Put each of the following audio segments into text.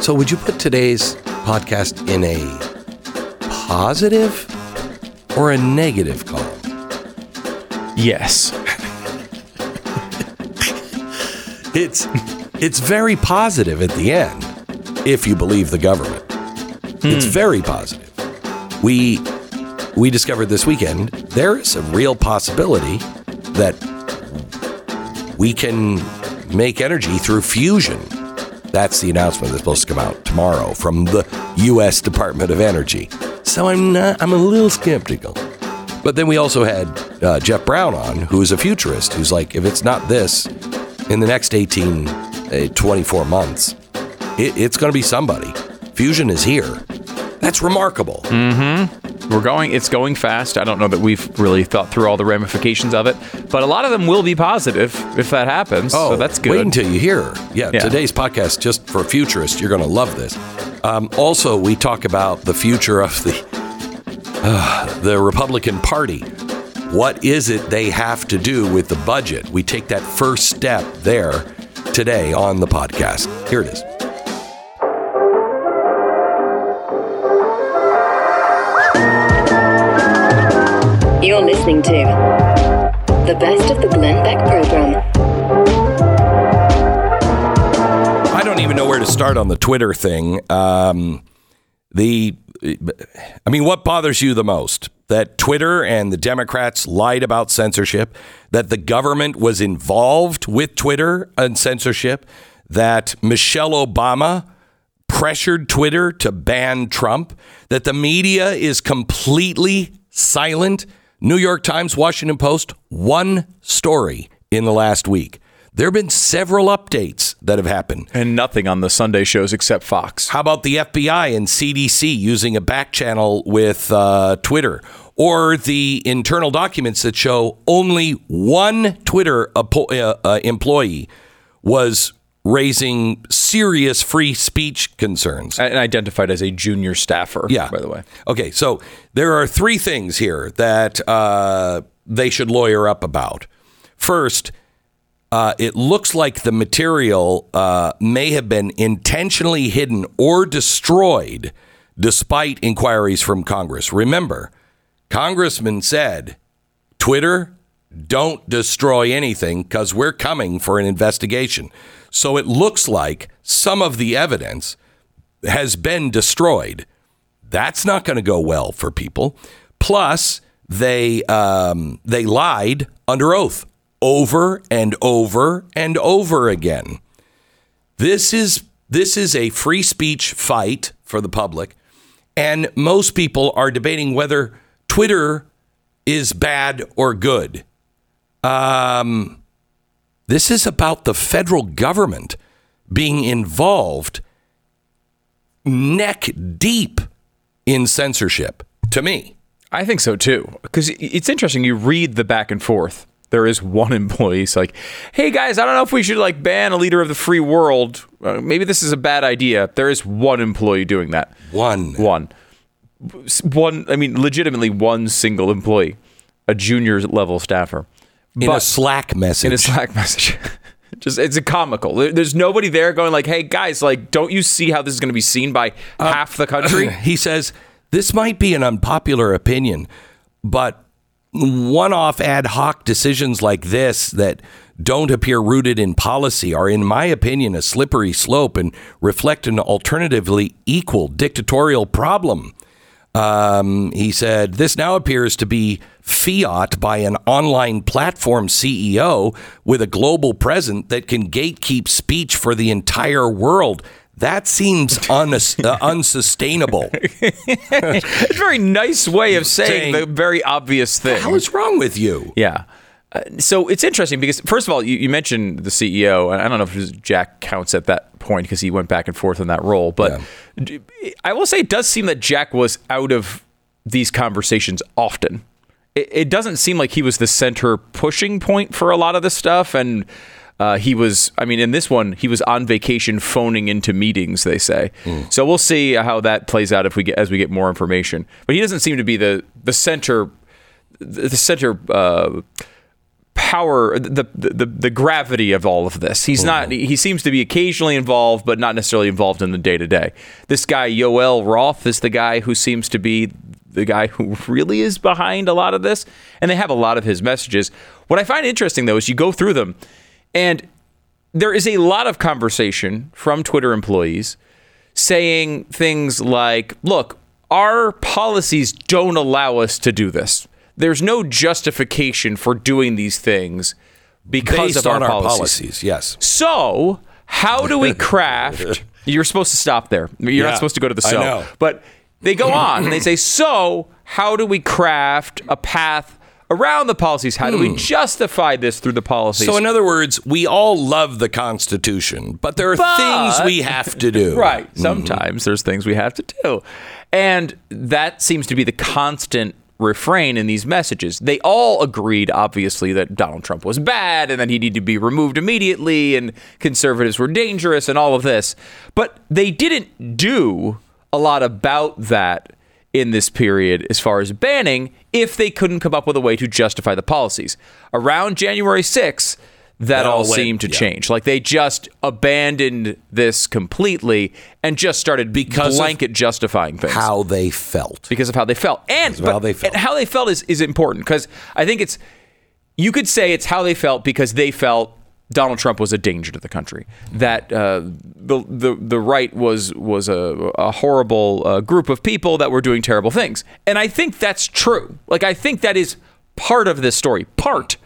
So, would you put today's podcast in a positive or a negative column? Yes. It's it's very positive at the end, if you believe the government. It's hmm. very positive. We we discovered this weekend there is a real possibility that we can make energy through fusion. That's the announcement that's supposed to come out tomorrow from the U.S. Department of Energy. So I'm not, I'm a little skeptical. But then we also had uh, Jeff Brown on, who is a futurist, who's like, if it's not this, in the next 18, uh, 24 months, it, it's going to be somebody. Fusion is here. That's remarkable. We're going, it's going fast. I don't know that we've really thought through all the ramifications of it, but a lot of them will be positive if that happens. so that's good. Oh, Wait until you hear. Yeah, Yeah. today's podcast, just for futurists, you're going to love this. Um, also, we talk about the future of the uh, the Republican Party. What is it they have to do with the budget? We take that first step there today on the podcast. Here it is. Listening to the best of the Glenn Beck program. I don't even know where to start on the Twitter thing. Um, the, I mean, what bothers you the most? That Twitter and the Democrats lied about censorship, that the government was involved with Twitter and censorship, that Michelle Obama pressured Twitter to ban Trump, that the media is completely silent. New York Times, Washington Post, one story in the last week. There have been several updates that have happened. and nothing on the Sunday shows except Fox. How about the FBI and CDC using a back channel with uh, Twitter? Or the internal documents that show only one Twitter uh, uh, employee was raising serious free speech concerns. And identified as a junior staffer, Yeah. by the way. Okay, so there are three things here that uh, they should lawyer up about. First, uh, it looks like the material uh, may have been intentionally hidden or destroyed despite inquiries from Congress. Remember, Congressman said, Twitter, don't destroy anything because we're coming for an investigation. So it looks like some of the evidence has been destroyed. That's not going to go well for people. Plus, they um, they lied under oath over and over and over again. This is this is a free speech fight for the public, and most people are debating whether Twitter is bad or good. Um, this is about the federal government being involved neck deep in censorship. To me, I think so too. Because it's interesting. You read the back and forth. There is one employee. It's like, hey guys, I don't know if we should like ban a leader of the free world. Uh, maybe this is a bad idea. There is one employee doing that. one One. One. I mean, legitimately one single employee, a junior level staffer. In a Slack message. in a Slack message. Just it's a comical. There's nobody there going like, "Hey guys, like, don't you see how this is going to be seen by um, half the country?" he says this might be an unpopular opinion, but one-off ad hoc decisions like this that don't appear rooted in policy are, in my opinion, a slippery slope and reflect an alternatively equal dictatorial problem. Um, he said, This now appears to be fiat by an online platform CEO with a global presence that can gatekeep speech for the entire world. That seems unas- uh, unsustainable. It's a very nice way of saying, Saying- the very obvious thing. How is wrong with you? yeah. So it's interesting because first of all, you, you mentioned the CEO, and I don't know if Jack counts at that point because he went back and forth in that role, but yeah. I will say it does seem that Jack was out of these conversations often. It, it, doesn't seem like he was the center pushing point for a lot of this stuff, and uh, he was. I mean, in this one, he was on vacation, phoning into meetings. They say. Mm. So we'll see how that plays out if we get as we get more information. But he doesn't seem to be the the center, the center. Uh, power the, the the gravity of all of this. He's not mm-hmm. he seems to be occasionally involved but not necessarily involved in the day to day. This guy Yoel Roth is the guy who seems to be the guy who really is behind a lot of this and they have a lot of his messages. What I find interesting though is you go through them and there is a lot of conversation from Twitter employees saying things like, "Look, our policies don't allow us to do this." There's no justification for doing these things because Based of our, our policies. policies. Yes. So, how do we craft? you're supposed to stop there. You're yeah, not supposed to go to the so. But they go on and they say, so how do we craft a path? around the policies. How do we hmm. justify this through the policies? So, in other words, we all love the Constitution, but there are but, things we have to do. Right. Mm-hmm. Sometimes mm-hmm. there's things we have to do. And that seems to be the constant refrain in these messages. They all agreed, obviously, that Donald Trump was bad and that he needed to be removed immediately and conservatives were dangerous and all of this. But they didn't do a lot about that in this period as far as banning if they couldn't come up with a way to justify the policies. Around January 6th, that all seemed to yeah. change. Like they just abandoned this completely and just started because blanket justifying things. How they felt. Because of how they felt. And, but, how they felt. And how they felt is, is important because I think it's, you could say it's how they felt because they felt Donald Trump was a danger to the country. That uh, the, the the right was was a, a horrible uh, group of people that were doing terrible things, and I think that's true. Like I think that is part of this story. Part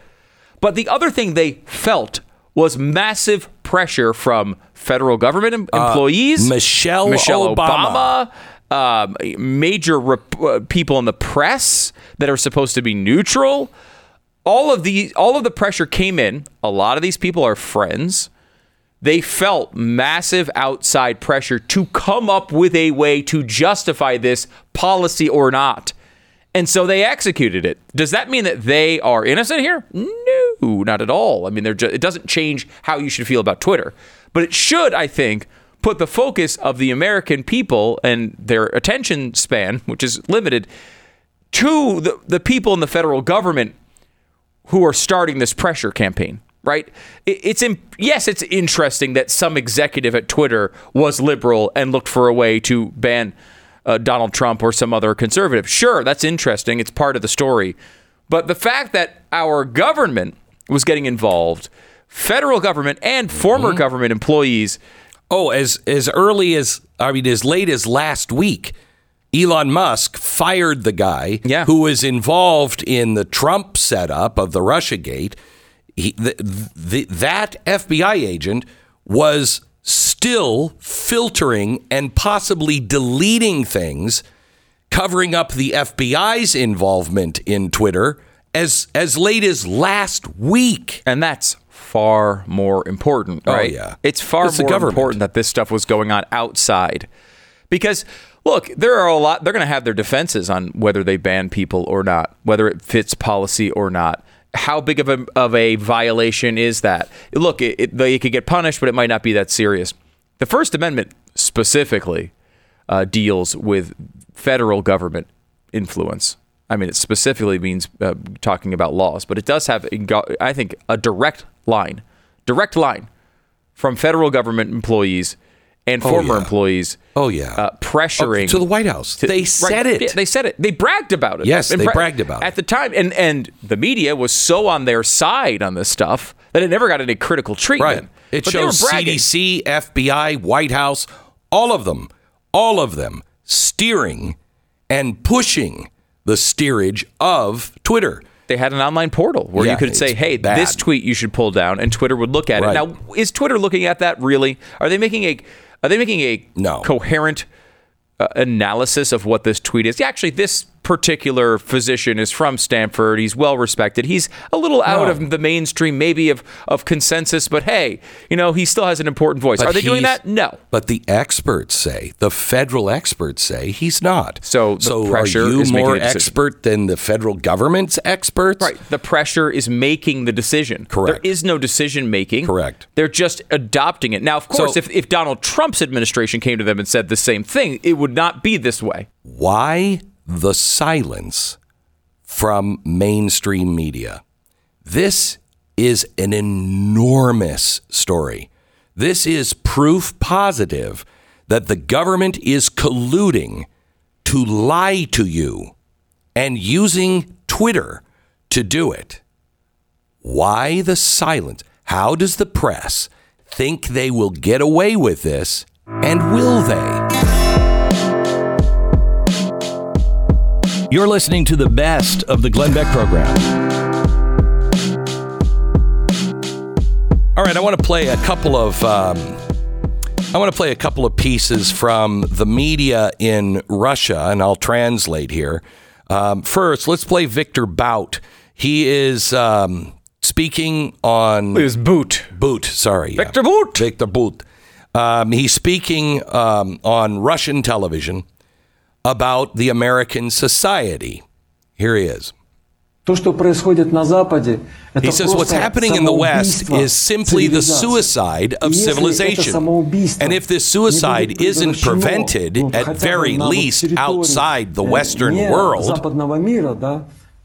but the other thing they felt was massive pressure from federal government uh, employees, uh, Michelle, Michelle Obama. Obama um, major rep- uh, people in the press that are supposed to be neutral. All of the all of the pressure came in. A lot of these people are friends. They felt massive outside pressure to come up with a way to justify this policy or not. And so they executed it. Does that mean that they are innocent here? No, not at all. I mean, just, it doesn't change how you should feel about Twitter. But it should, I think, put the focus of the American people and their attention span, which is limited, to the, the people in the federal government who are starting this pressure campaign right? It's in, yes, it's interesting that some executive at Twitter was liberal and looked for a way to ban uh, Donald Trump or some other conservative. Sure, that's interesting. It's part of the story. But the fact that our government was getting involved, federal government and former mm-hmm. government employees. Oh, as as early as I mean, as late as last week, Elon Musk fired the guy yeah. who was involved in the Trump setup of the Russia Gate. He, the, the, that FBI agent was still filtering and possibly deleting things, covering up the FBI's involvement in Twitter as as late as last week. And that's far more important, oh, right? Oh, yeah. It's far it's more important that this stuff was going on outside. Because look, there are a lot they're going to have their defenses on whether they ban people or not, whether it fits policy or not how big of a, of a violation is that? Look, it, it, could get punished, but it might not be that serious. The First Amendment specifically uh, deals with federal government influence. I mean, it specifically means uh, talking about laws, but it does have, I think, a direct line, direct line from federal government employees and oh, former yeah. employees. Oh yeah, uh, pressuring to the White House. To, they said right, it. they said it. They bragged about it. Yes, and they bra- bragged about it at the time, and and the media was so on their side on this stuff that it never got any critical treatment. Right. It but shows CDC, FBI, White House, all of them, all of them steering and pushing the steerage of Twitter they had an online portal where yeah, you could say, "Hey, bad. this tweet you should pull down," and Twitter would look at right. it. Now, is Twitter looking at that really? Are they making a are they making a no. coherent uh, analysis of what this tweet is? Yeah, actually, this particular physician is from Stanford. He's well respected. He's a little out No. of the mainstream, maybe of of consensus, but hey, you know, he still has an important voice. But Are they doing that? No. But the experts say, the federal experts say he's not. So the so pressure are you is more expert than the federal government's experts? Right. The pressure is making the decision. Correct. There is no decision making. Correct. They're just adopting it. Now, of course, So- if, if Donald Trump's administration came to them and said the same thing, it would not be this way. Why the silence from mainstream media? This is an enormous story. This is proof positive that the government is colluding to lie to you and using Twitter to do it. Why the silence? How does the press think they will get away with this? And will they? You're listening to the best of the Glenn Beck program. All right, I want to play a couple of. Um, I want to play a couple of pieces from the media in Russia, and I'll translate here. Um, first, let's play Viktor Bout. He is um, speaking on Is boot. Boot. Sorry, yeah. Viktor Bout. Viktor Bout. Um, he's speaking um, on Russian television about the American society. Here he is. He says what's happening in the West is simply the suicide of civilization. And if this suicide isn't prevented, at very least outside the Western world,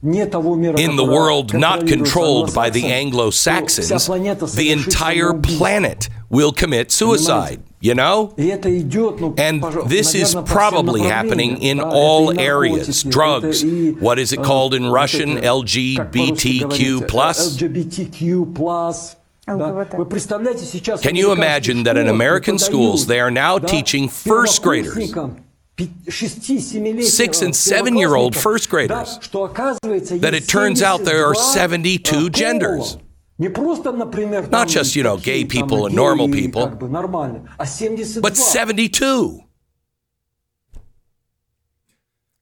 in the world not controlled by the Anglo Saxons, the entire planet will commit suicide you know? And this is probably happening in all areas. Drugs, what is it called in Russian? LGBTQ plus? Can you imagine that in American schools they are now teaching first graders? Six and seven year old first graders. That it turns out there are 72 genders. Not just, you know, gay people and normal people, but 72.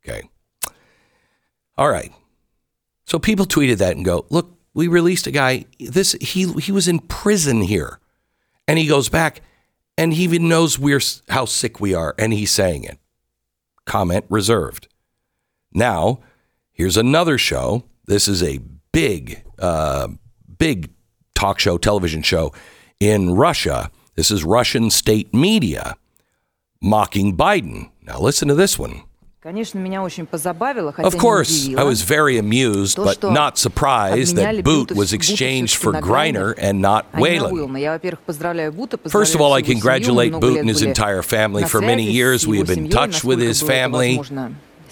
Okay. All right. So people tweeted that and go, look, we released a guy. This he he was in prison here, and he goes back, and he even knows we're how sick we are, and he's saying it. Comment reserved. Now, here's another show. This is a big uh, big talk show, television show in Russia. This is Russian state media mocking Biden. Now listen to this one. Of course, I was very amused, but not surprised that Bout was exchanged for Griner and not Whelan. First of all, I congratulate Bout and his entire family. For many years, we have been in touch with his family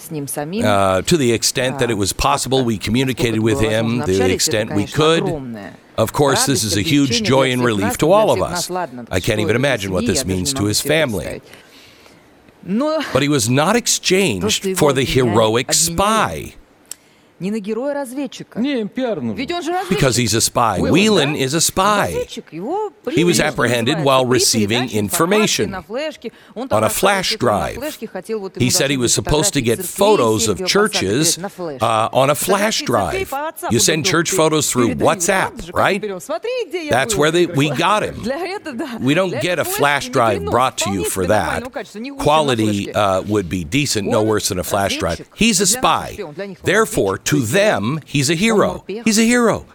возможно с ним самим. Uh, to the extent that it was possible, we communicated Сколько with было him. возможно To the общались, это, extent we конечно, could. огромное. Of course, this is a Радость, huge облегчение joy для and всех relief нас, to для all of всех us. нас, ладно, I can't что even это imagine what семьи, this я даже means не to могу his себе family. представить. Но But he was not То, exchanged что его for the обменяли- heroic обменяли. spy не на героя-разведчика. Не, пиар нужен. Ведь он же разведчик. because he's a spy. Уилл, Whelan да? is a Он spy. разведчик. Его He was приняли, что apprehended называется, while при receiving передаче information информации на флешке. Он там on a рассказывал, flash что он на drive. флешке хотел, вот ему He said he должны was быть supposed to фотографии get церквей, photos Сильвию of посадят, churches говорит, на флеш. uh, on a flash Фотографии церквей drive. по WhatsApp You send друг church другу photos through передают. WhatsApp, Правда же, как right? мы берем? Смотри, где я That's был. where they, we got him. Для этого, да. We don't Для get a этого flash флешки drive не brought to вполне you for себе that. нормального качества, не хуже, чем на Quality флешке. uh, would be decent, no Он worse than a flash drive. разведчик. He's a Для нас spy. шпион, для них он Therefore, разведчик. to them, he's a hero. He's a hero.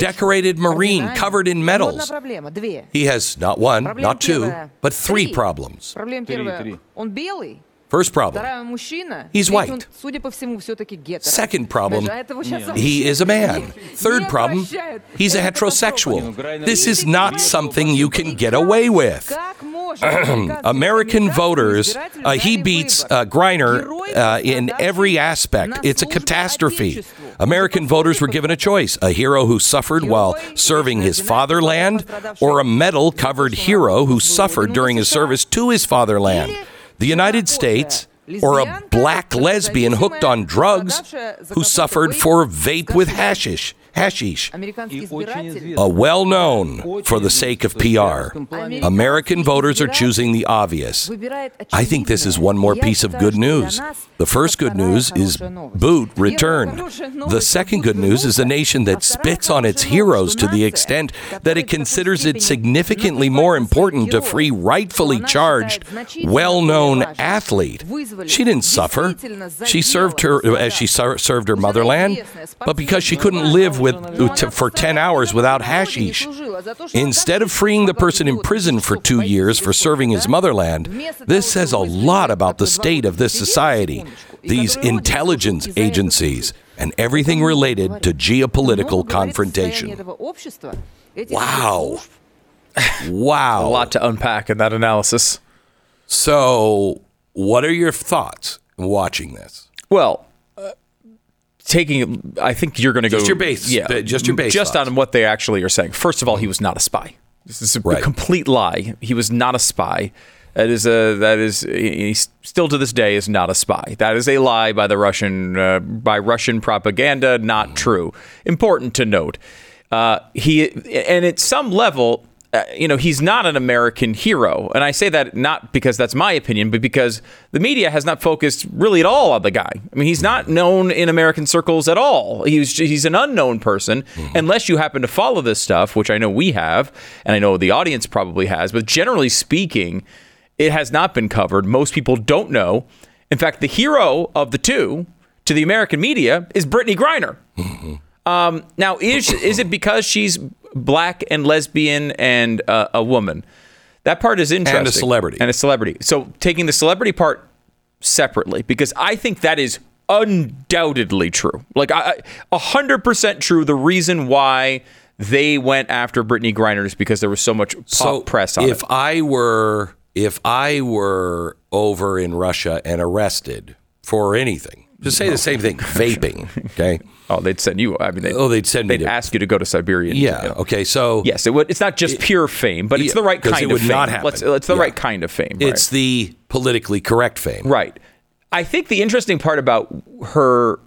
Decorated Marine covered in medals. He has not one, not two, but three problems. First problem, he's white. Second problem, he is a man. Third problem, he's a heterosexual. This is not something you can get away with. American voters, uh, he beats uh, Griner uh, in every aspect. It's a catastrophe. American voters were given a choice a hero who suffered while serving his fatherland, or a medal covered hero who suffered during his service to his fatherland. The United States or a black lesbian hooked on drugs who suffered for vape with hashish hashish, a well known for the sake of PR. American voters are choosing the obvious. I think this is one more piece of good news. The first good news is Bout returned. The second good news is a nation that spits on its heroes to the extent that it considers it significantly more important to free rightfully charged, well known athlete. She didn't suffer. She served her, as she served her motherland, but because she couldn't live with for 10 hours without hashish. Instead of freeing the person in prison for two years for serving his motherland, this says a lot about the state of this society, these intelligence agencies, and everything related to geopolitical confrontation. Wow. Wow. A lot to unpack in that analysis. So, what are your thoughts watching this? Well, uh, taking, I think you're going to go Just your base- yeah, just your base just thoughts. on what they actually are saying. First of all, he was not a spy. This is a Right. complete lie. He was not a spy. That is a that is he still to this day is not a spy. That is a lie by the Russian uh, by Russian propaganda. Not true. Important to note. Uh, he and at some level, uh, you know, he's not an American hero, and I say that not because that's my opinion, but because the media has not focused really at all on the guy. I mean, he's not known in American circles at all. He's he's an unknown person, unless you happen to follow this stuff, which I know we have, and I know the audience probably has. But generally speaking, it has not been covered. Most people don't know. In fact, the hero of the two to the American media is Brittney Griner. Um, now, is is it because she's black and lesbian and uh, a woman? That part is interesting. And a celebrity. And a celebrity. So taking the celebrity part separately, because I think that is undoubtedly true. Like I, a hundred percent true. The reason why they went after Brittney Griner is because there was so much pop press on it. if it. I were if I were over in Russia and arrested for anything, just say the same thing, vaping. Okay. Oh, they'd send you. I mean, they'd, Oh, they'd send me they'd to- ask you to go to Siberia. and, Yeah. you know. Okay. So Yes, it would. It's not just pure fame, but it's Yeah, the right kind it of fame. Let's, it's the Yeah. right kind of fame. it's the politically correct fame. right. right. I think the interesting part about her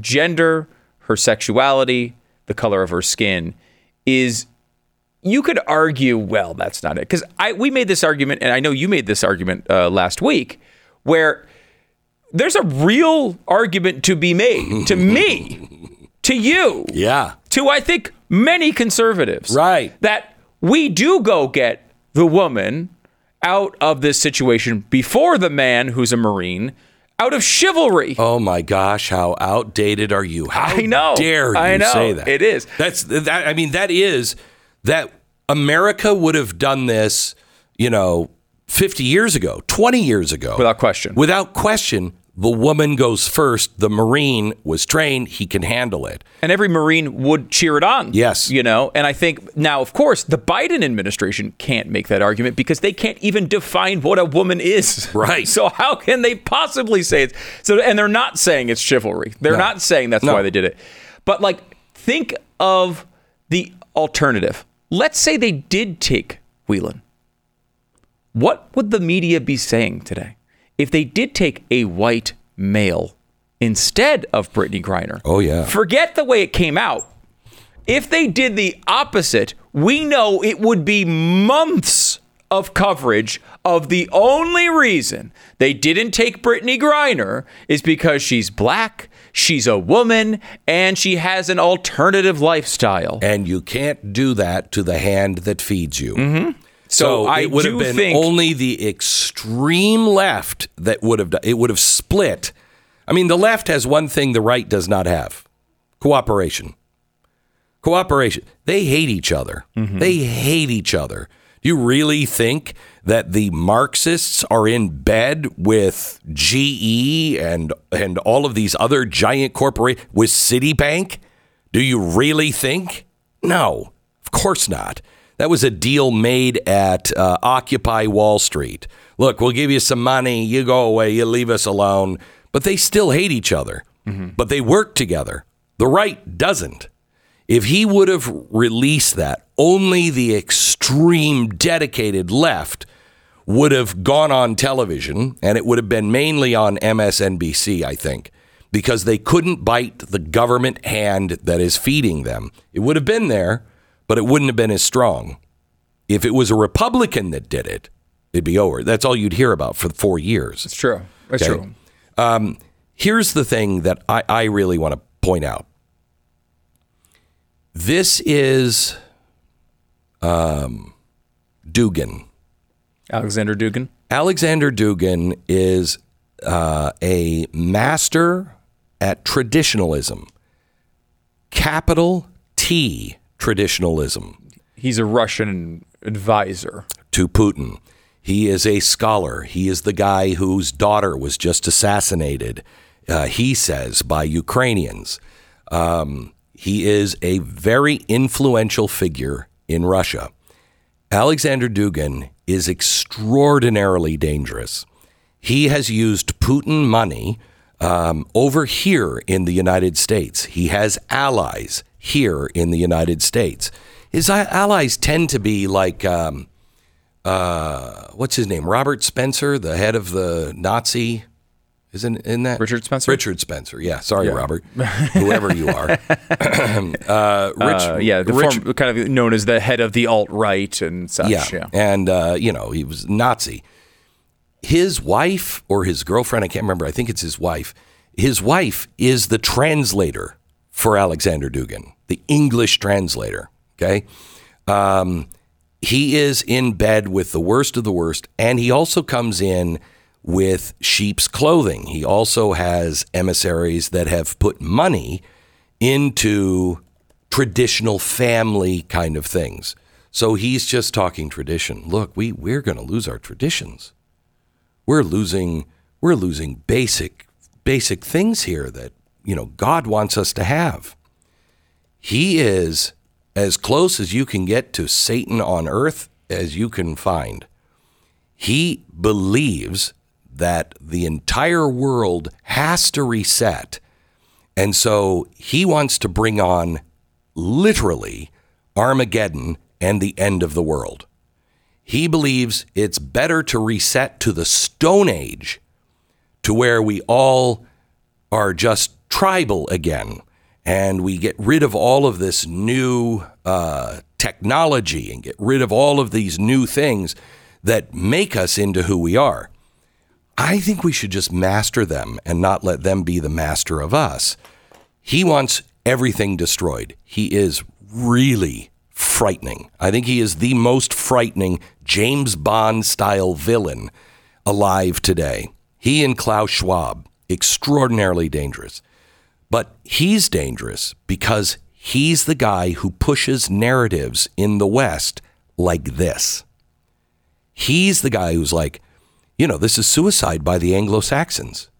gender, her sexuality, the color of her skin, is you could argue, well, that's not it, because I we made this argument, and I know you made this argument uh, last week, where there's a real argument to be made to me, to you, Yeah. to I think many conservatives. Right. That we do go get the woman out of this situation before the man who's a Marine out of chivalry. Oh my gosh, how outdated are you? How I know. dare you I know. say that? It is. That's that. I mean, that is that America would have done this. You know, fifty years ago, twenty years ago, Without question. Without question, the woman goes first. The Marine was trained; he can handle it. and every Marine would cheer it on. Yes. You know, and I think now, of course, the Biden administration can't make that argument because they can't even define what a woman is. Right. So how can they possibly say it's so? And they're not saying it's chivalry. They're No. not saying that's No. why they did it. But like, think of the alternative. Let's say they did take Whelan. What would the media be saying today if they did take a white male instead of Brittney Griner? Oh, yeah. Forget the way it came out. If they did the opposite, we know it would be months of coverage of the only reason they didn't take Brittney Griner is because she's black, she's a woman, and she has an alternative lifestyle. And you can't do that to the hand that feeds you. Mm-hmm. So I it would have been think- only the extreme left that would have done. It would have split. I mean, the left has one thing the right does not have: cooperation. Cooperation. They hate each other. Mm-hmm. They hate each other. Do you really think that the Marxists are in bed with GE and and all of these other giant corporations with Citibank? Do you really think? No, of course not. That was a deal made at uh, Occupy Wall Street. Look, we'll give you some money. You go away. You leave us alone. But they still hate each other. But they work together. The right doesn't. If he would have released that, only the extreme dedicated left would have gone on television, and it would have been mainly on MSNBC, I think, because they couldn't bite the government hand that is feeding them. It would have been there, but it wouldn't have been as strong. If it was a Republican that did it, it'd be over. That's all you'd hear about for four years. It's true. It's Okay. true. Um, here's the thing that I, I really want to point out. This is um, Dugin. Alexander Dugin. Alexander Dugin is uh, a master at traditionalism, capital T traditionalism He's a Russian advisor. to Putin. He is a scholar. He is the guy whose daughter was just assassinated, uh, he says, by Ukrainians. Um, he is a very influential figure in Russia. Alexander Dugin is extraordinarily dangerous. He has used Putin money um, over here in the United States. He has allies here in the United States. His allies tend to be like, um, uh, what's his name? Robert Spencer, the head of the Nazi. Isn't in that Richard Spencer? Richard Spencer. Yeah, sorry, Robert. Whoever you are. uh, Rich, Uh, yeah, the Rich, form, kind of known as the head of the alt right and such. yeah. Yeah. And, uh, you know, he was Nazi. His wife or his girlfriend, I can't remember, I think it's his wife. His wife is the translator for Alexander Dugin, the English translator. Okay. Um, he is in bed with the worst of the worst. And he also comes in with sheep's clothing. He also has emissaries that have put money into traditional family kind of things. So he's just talking tradition. Look, we we're going to lose our traditions. We're losing we're losing basic basic things here that, you know, God wants us to have. He is as close as you can get to Satan on earth as you can find. He believes that the entire world has to reset. And so he wants to bring on literally Armageddon and the end of the world. He believes it's better to reset to the Stone Age to where we all are just tribal again and we get rid of all of this new uh, technology and get rid of all of these new things that make us into who we are. I think we should just master them and not let them be the master of us. He wants everything destroyed. He is really frightening. I think he is the most frightening James Bond style villain alive today. He and Klaus Schwab, extraordinarily dangerous. But he's dangerous because he's the guy who pushes narratives in the West like this. He's the guy who's like, you know, this is suicide by the Anglo Saxons.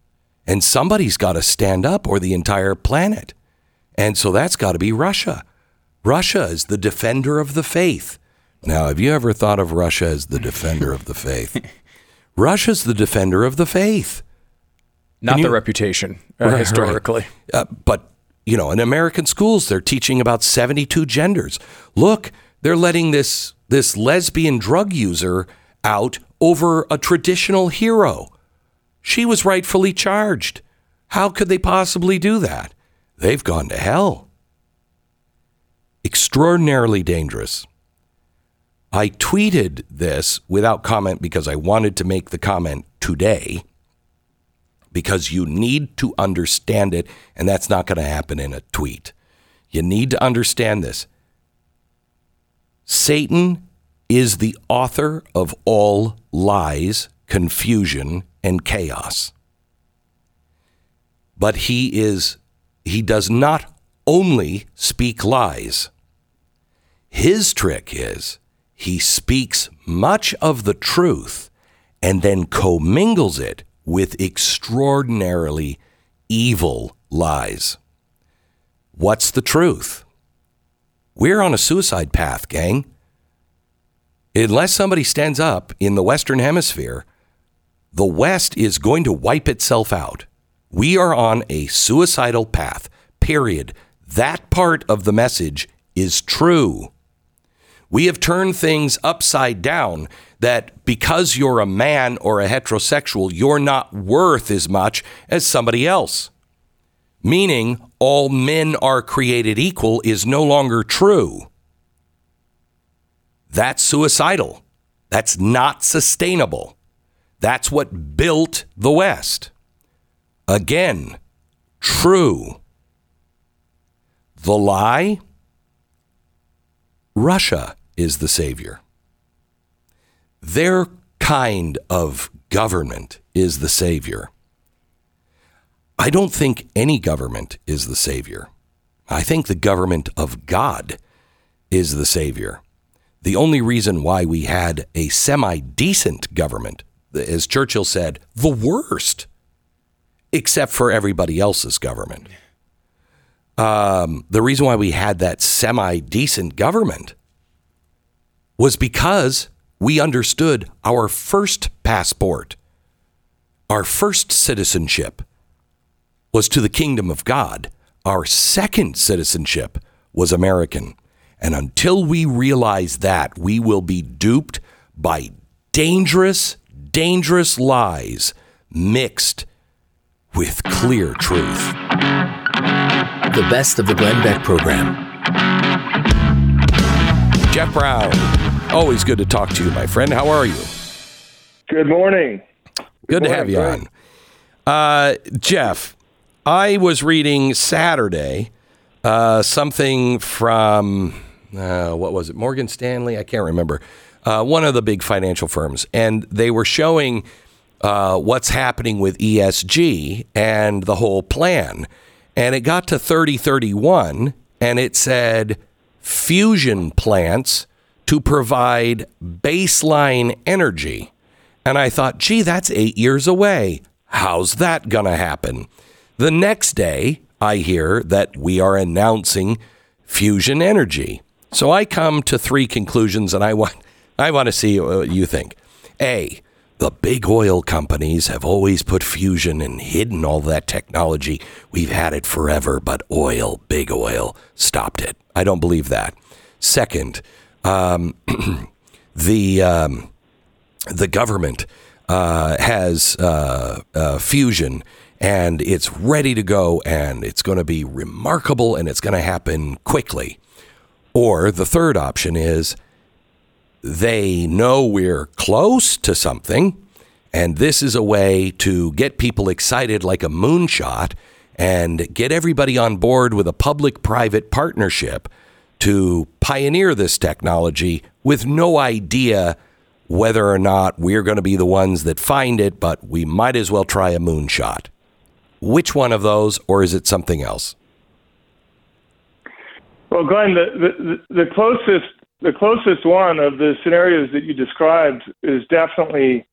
And somebody's got to stand up or the entire planet. And so that's got to be Russia. Russia is the defender of the faith. Now, have you ever thought of Russia as the defender of the faith? Russia's the defender of the faith. Not you- the reputation uh, Right, right. historically. Uh, but, you know, in American schools, they're teaching about 72 genders. Look, they're letting this, this lesbian drug user out over a traditional hero. She was rightfully charged. How could they possibly do that? They've gone to hell. Extraordinarily dangerous. I tweeted this without comment because I wanted to make the comment today because you need to understand it, and that's not going to happen in a tweet. You need to understand this. Satan is the author of all lies, confusion, and chaos. But he is he does not only speak lies. His trick is he speaks much of the truth and then commingles it with extraordinarily evil lies. What's the truth? We're on a suicide path, gang. Unless somebody stands up in the Western Hemisphere, the West is going to wipe itself out. We are on a suicidal path, period. That part of the message is true. We have turned things upside down that because you're a man or a heterosexual, you're not worth as much as somebody else. Meaning, all men are created equal is no longer true. That's suicidal. That's not sustainable. That's what built the West. Again, true. The lie Russia is the savior. Their kind of government is the savior. I don't think any government is the savior. I think the government of God is the savior. The only reason why we had a semi decent government, as Churchill said, the worst, except for everybody else's government. Um, the reason why we had that semi decent government was because we understood our first passport, our first citizenship was to the kingdom of God. Our second citizenship was American. And until we realize that, we will be duped by dangerous, dangerous lies mixed with clear truth. The best of the Glenn Beck program. Jeff Brown, always good to talk to you, my friend. How are you? Good morning. Good, to have you on. Uh, Jeff, I was reading Saturday uh, something from, uh, what was it, Morgan Stanley? I can't remember. Uh, one of the big financial firms. And they were showing uh, what's happening with ESG and the whole plan. And it got to 3031 and it said fusion plants to provide baseline energy. And I thought, gee, that's eight years away. How's that going to happen? The next day, I hear that we are announcing fusion energy. So I come to three conclusions and I want, I want to see what you think. A, the big oil companies have always put fusion and hidden all that technology. We've had it forever, but oil, big oil, stopped it. I don't believe that. Second, um, the um, the government uh, has uh, uh, fusion and it's ready to go and it's going to be remarkable and it's going to happen quickly. Or the third option is they know we're close to something and this is a way to get people excited like a moonshot and get everybody on board with a public private partnership to pioneer this technology with no idea whether or not we're going to be the ones that find it, but we might as well try a moonshot. Which one of those, or is it something else? Well, Glenn, the, the, the closest the closest one of the scenarios that you described is definitely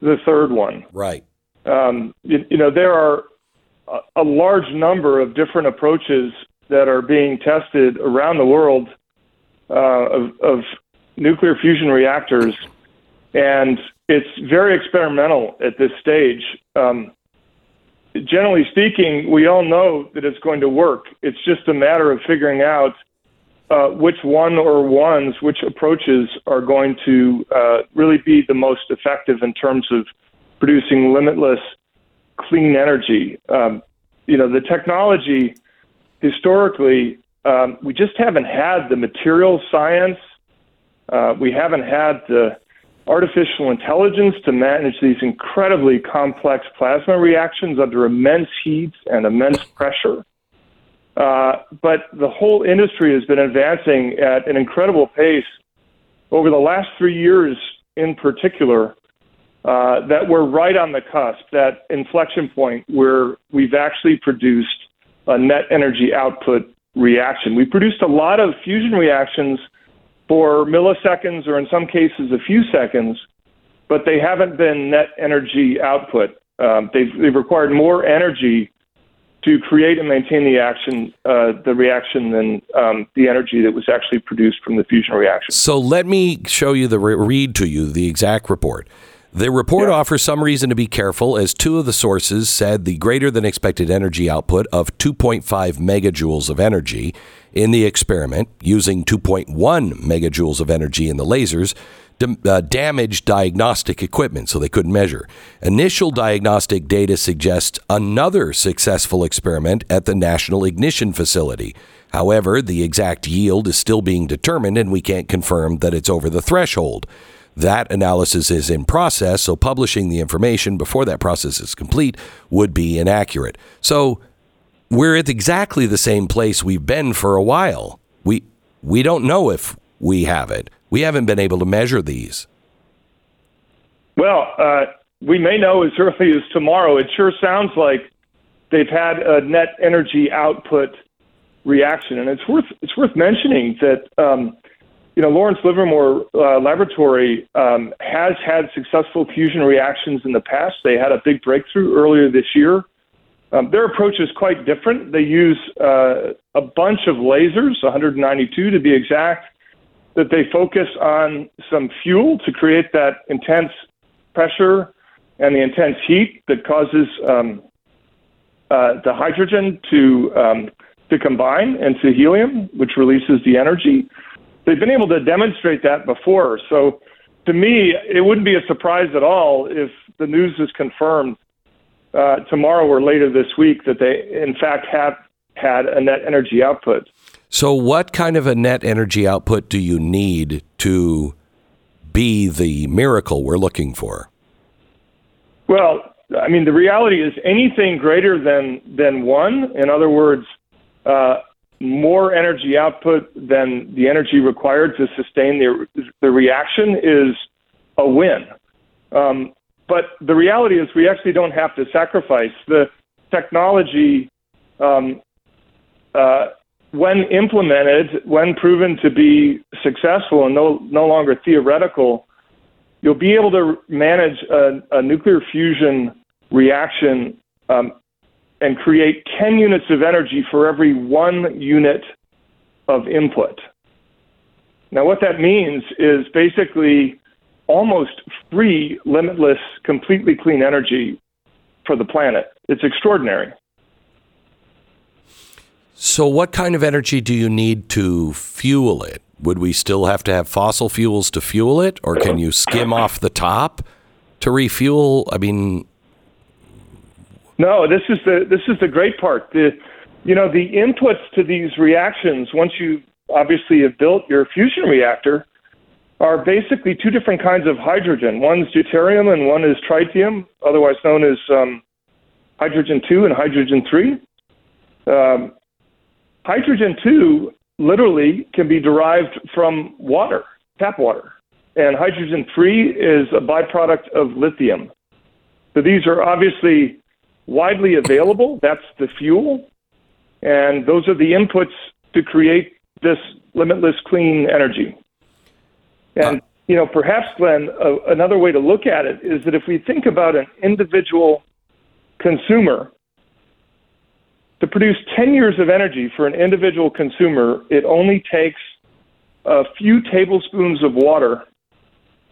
the third one. Right. Um, you, you know, there are a, a large number of different approaches that are being tested around the world uh, of, of nuclear fusion reactors, and it's very experimental at this stage. Um, generally speaking, we all know that it's going to work. It's just a matter of figuring out uh, which one or ones, which approaches are going to uh, really be the most effective in terms of producing limitless clean energy. Um, you know, the technology historically, um, we just haven't had the material science. Uh, we haven't had the artificial intelligence to manage these incredibly complex plasma reactions under immense heat and immense pressure. Uh, but the whole industry has been advancing at an incredible pace over the last three years, in particular. Uh, that we're right on the cusp, that inflection point where we've actually produced a net energy output reaction. We produced a lot of fusion reactions for milliseconds or in some cases a few seconds, but they haven't been net energy output. Um, they've, they've required more energy to create and maintain the action, uh, the reaction, than um, the energy that was actually produced from the fusion reaction. So let me show you the read to you the exact report. The report yeah. offers some reason to be careful, as two of the sources said the greater than expected energy output of 2.5 megajoules of energy In the experiment, using 2.1 megajoules of energy in the lasers, uh, damaged diagnostic equipment, so they couldn't measure. Initial diagnostic data suggests another successful experiment at the National Ignition Facility. However, the exact yield is still being determined, and we can't confirm that it's over the threshold. That analysis is in process, so publishing the information before that process is complete would be inaccurate. So we're at exactly the same place we've been for a while. We we don't know if we have it. We haven't been able to measure these. Well, uh, we may know as early as tomorrow. It sure sounds like they've had a net energy output reaction, and it's worth it's worth mentioning that um, you know Lawrence Livermore uh, Laboratory um, has had successful fusion reactions in the past. They had a big breakthrough earlier this year. Um, their approach is quite different. They use uh, a bunch of lasers, 192 to be exact, that they focus on some fuel to create that intense pressure and the intense heat that causes um, uh, the hydrogen to um, to combine into helium, which releases the energy. They've been able to demonstrate that before. So, to me, it wouldn't be a surprise at all if the news is confirmed uh, tomorrow or later this week that they, in fact, have had a net energy output. So, what kind of a net energy output do you need to be the miracle we're looking for? Well, I mean, the reality is anything greater than than one. In other words, uh, more energy output than the energy required to sustain the the reaction is a win. Um, but the reality is, we actually don't have to sacrifice the technology. Um, uh, when implemented, when proven to be successful and no no longer theoretical, you'll be able to manage a, a nuclear fusion reaction um, and create 10 units of energy for every one unit of input. Now, what that means is basically almost free, limitless, completely clean energy for the planet. It's extraordinary. So, what kind of energy do you need to fuel it? Would we still have to have fossil fuels to fuel it, or can you skim off the top to refuel? I mean, no. This is the this is the great part. The you know the inputs to these reactions once you obviously have built your fusion reactor are basically two different kinds of hydrogen. One's deuterium and one is tritium, otherwise known as um, hydrogen two and hydrogen three. Um, hydrogen two literally can be derived from water, tap water. And hydrogen 3 is a byproduct of lithium. So these are obviously widely available. That's the fuel. And those are the inputs to create this limitless clean energy. And, you know, perhaps, Glenn, uh, another way to look at it is that if we think about an individual consumer to produce 10 years of energy for an individual consumer, it only takes a few tablespoons of water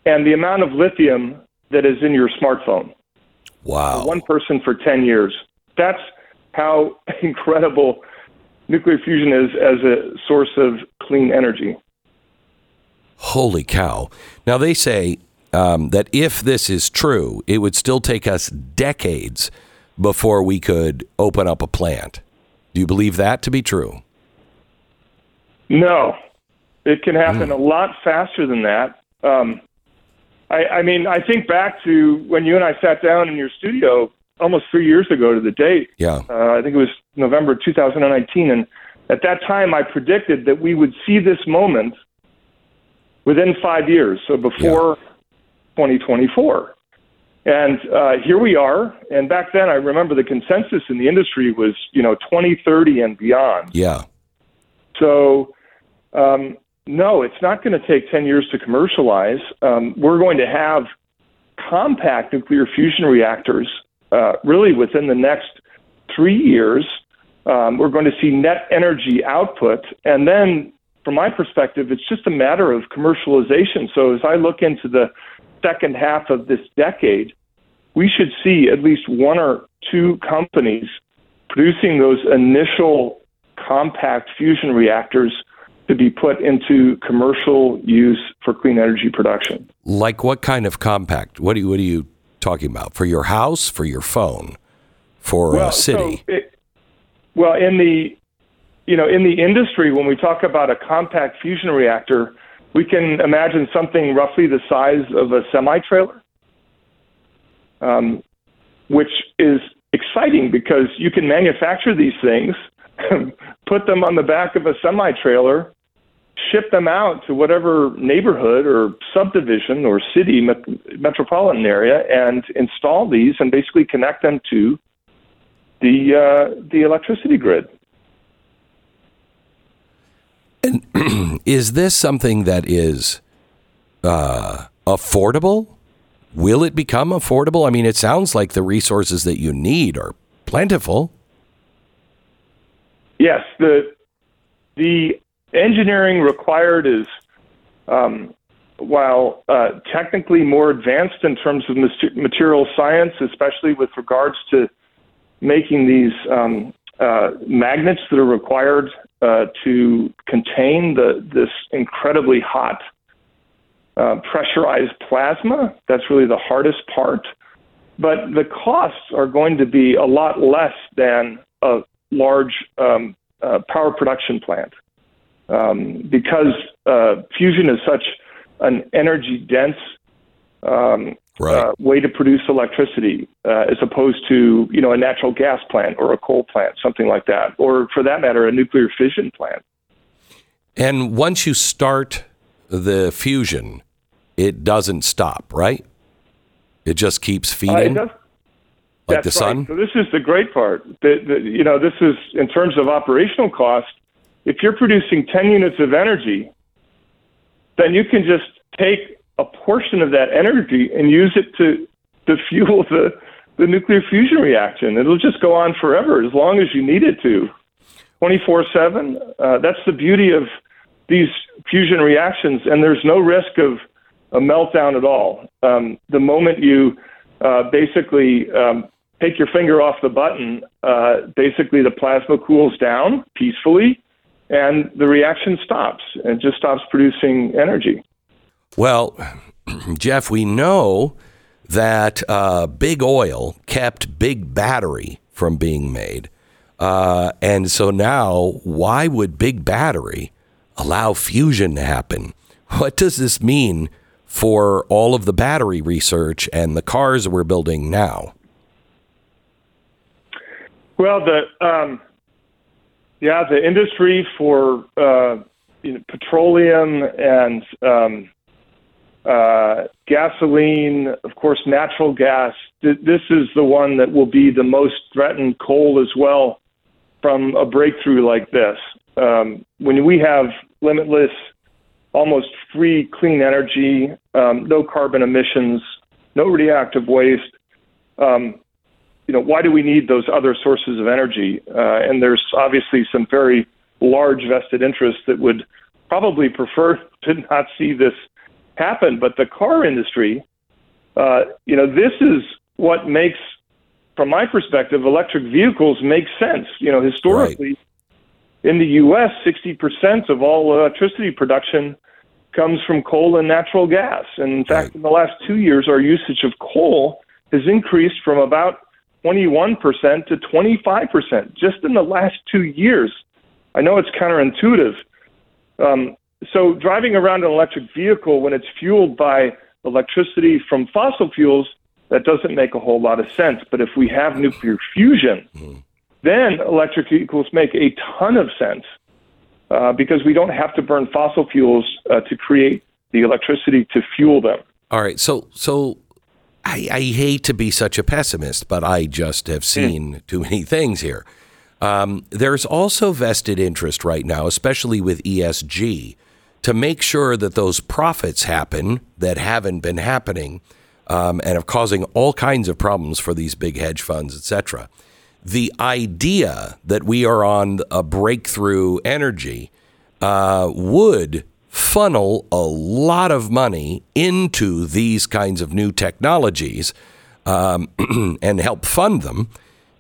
and the amount of lithium that is in your smartphone. Wow. one person for 10 years. That's how incredible nuclear fusion is as a source of clean energy. Holy cow. Now, they say um, that if this is true, it would still take us decades before we could open up a plant. Do you believe that to be true? No, it can happen a lot faster than that. Um, I, I mean, I think back to when you and I sat down in your studio almost three years ago to the date. Yeah. Uh, I think it was November 2019, and at that time, I predicted that we would see this moment within five years, so before 2024. And uh, here we are. And back then, I remember the consensus in the industry was, you know, 2030 and beyond. Yeah. So, um, no, it's not going to take 10 years to commercialize. Um, we're going to have compact nuclear fusion reactors uh, really within the next three years. Um, we're going to see net energy output. And then, from my perspective, it's just a matter of commercialization. So, as I look into the second half of this decade, we should see at least one or two companies producing those initial compact fusion reactors to be put into commercial use for clean energy production. Like what kind of compact? What are you, what are you talking about? For your house, for your phone, for a city? So it, well, in the you know in the industry, when we talk about a compact fusion reactor, we can imagine something roughly the size of a semi trailer, um, which is exciting because you can manufacture these things, put them on the back of a semi trailer, ship them out to whatever neighborhood or subdivision or city met- metropolitan area and install these and basically connect them to the uh, the electricity grid. And is this something that is uh, affordable? Will it become affordable? I mean, it sounds like the resources that you need are plentiful. Yes, the the engineering required is, um, while uh, technically more advanced in terms of material science, especially with regards to making these um, uh, magnets that are required uh, to contain the this incredibly hot uh, pressurized plasma. That's really the hardest part. But the costs are going to be a lot less than a large um, uh, power production plant um, because uh, fusion is such an energy dense um, right. uh, way to produce electricity uh, as opposed to you know a natural gas plant or a coal plant, something like that, or for that matter, a nuclear fission plant. And once you start the fusion, it doesn't stop, right? It just keeps feeding, Uh, like the That's sun. Right. So this is the great part. The, the, you know, this is in terms of operational cost. If you're producing 10 units of energy, then you can just take a portion of that energy and use it to to fuel the the nuclear fusion reaction. It'll just go on forever as long as you need it to, 24 seven. Uh, that's the beauty of these fusion reactions, and there's no risk of a meltdown at all. Um, the moment you uh, basically um, take your finger off the button, uh, basically the plasma cools down peacefully, and the reaction stops. It just stops producing energy. Well, Jeff, we know that uh, big oil kept big battery from being made. Uh, and so now, why would big battery allow fusion to happen? What does this mean for all of the battery research and the cars we're building now? Well, the um, yeah, the industry for uh, you know, petroleum and um, uh, gasoline, of course, natural gas. Th- this is the one that will be the most threatened. Coal as well from a breakthrough like this. Um, when we have limitless, almost free clean energy, um, no carbon emissions, no reactive waste. Um, you know, why do we need those other sources of energy? Uh, and there's obviously some very large vested interests that would probably prefer to not see this happen. But the car industry, uh, you know, this is what makes, from my perspective, electric vehicles make sense. You know, historically, in the U.S., 60% of all electricity production comes from coal and natural gas. And in fact, in the last two years, our usage of coal has increased from about 21% to 25% just in the last two years. I know it's counterintuitive. Um, so driving around an electric vehicle when it's fueled by electricity from fossil fuels, that doesn't make a whole lot of sense. But if we have nuclear fusion, then electric vehicles make a ton of sense uh, because we don't have to burn fossil fuels uh, to create the electricity to fuel them. All right, so so I, I hate to be such a pessimist, but I just have seen too many things here. Um, there's also vested interest right now, especially with ESG, to make sure that those profits happen that haven't been happening um, and are causing all kinds of problems for these big hedge funds, etc. The idea that we are on a breakthrough energy uh, would funnel a lot of money into these kinds of new technologies um, and help fund them.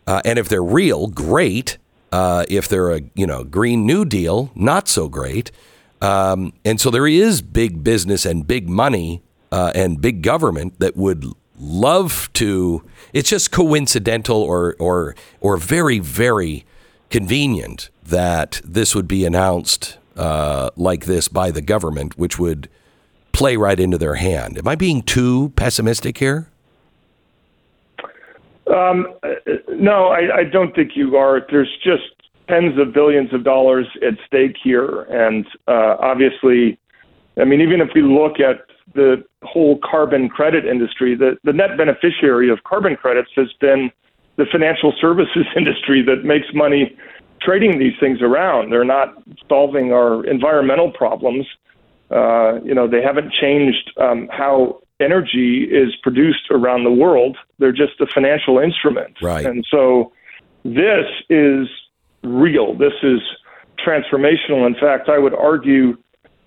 Uh, and if they're real, great. Uh, if they're a you know Green New Deal, not so great. Um, and so there is big business and big money uh, and big government that would love to. It's just coincidental or or or very very convenient that this would be announced uh, like this by the government, which would play right into their hand. Am I being too pessimistic here? Um, uh, no, I, I don't think you are. There's just tens of billions of dollars at stake here, and uh, obviously, I mean, even if we look at the whole carbon credit industry, the, the net beneficiary of carbon credits has been the financial services industry that makes money trading these things around. They're not solving our environmental problems. Uh, you know, they haven't changed um, how energy is produced around the world. They're just a financial instrument. Right. And so this is real. This is transformational. In fact, I would argue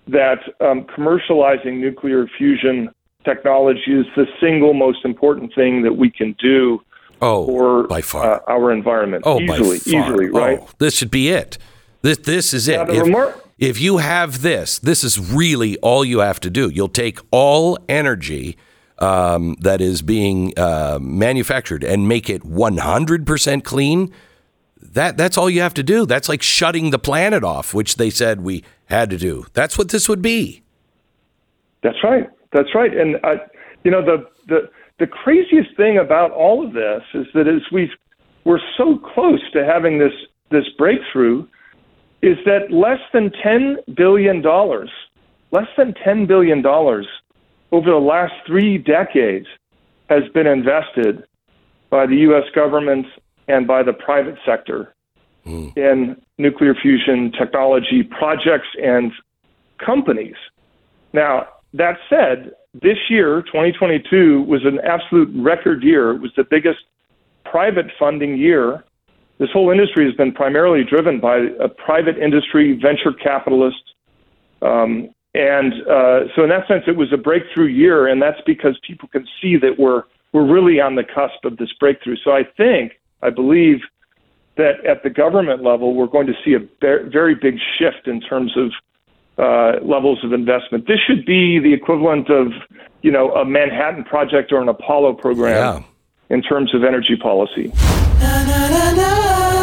that um, commercializing nuclear fusion technology is the single most important thing that we can do Oh, for by far. Uh, our environment. Oh, easily, by far. easily, right? Oh, this should be it. This this is it. If, remar- if you have this, this is really all you have to do. You'll take all energy um, that is being uh, manufactured and make it 100% clean. That that's all you have to do. That's like shutting the planet off, which they said we had to do. That's what this would be. That's right. That's right. And uh, you know the the the craziest thing about all of this is that as we we're so close to having this this breakthrough, is that less than ten billion dollars, less than ten billion dollars over the last three decades has been invested by the U.S. government and by the private sector in nuclear fusion technology projects and companies. Now, that said, this year, 2022, was an absolute record year. It was the biggest private funding year. This whole industry has been primarily driven by a private industry, venture capitalists. Um, and uh, so, in that sense, it was a breakthrough year, and that's because people can see that we're we're really on the cusp of this breakthrough. So, I think, I believe that at the government level, we're going to see a be- very big shift in terms of uh, levels of investment. This should be the equivalent of, you know, a Manhattan Project or an Apollo program Yeah. in terms of energy policy. Na, na, na, na.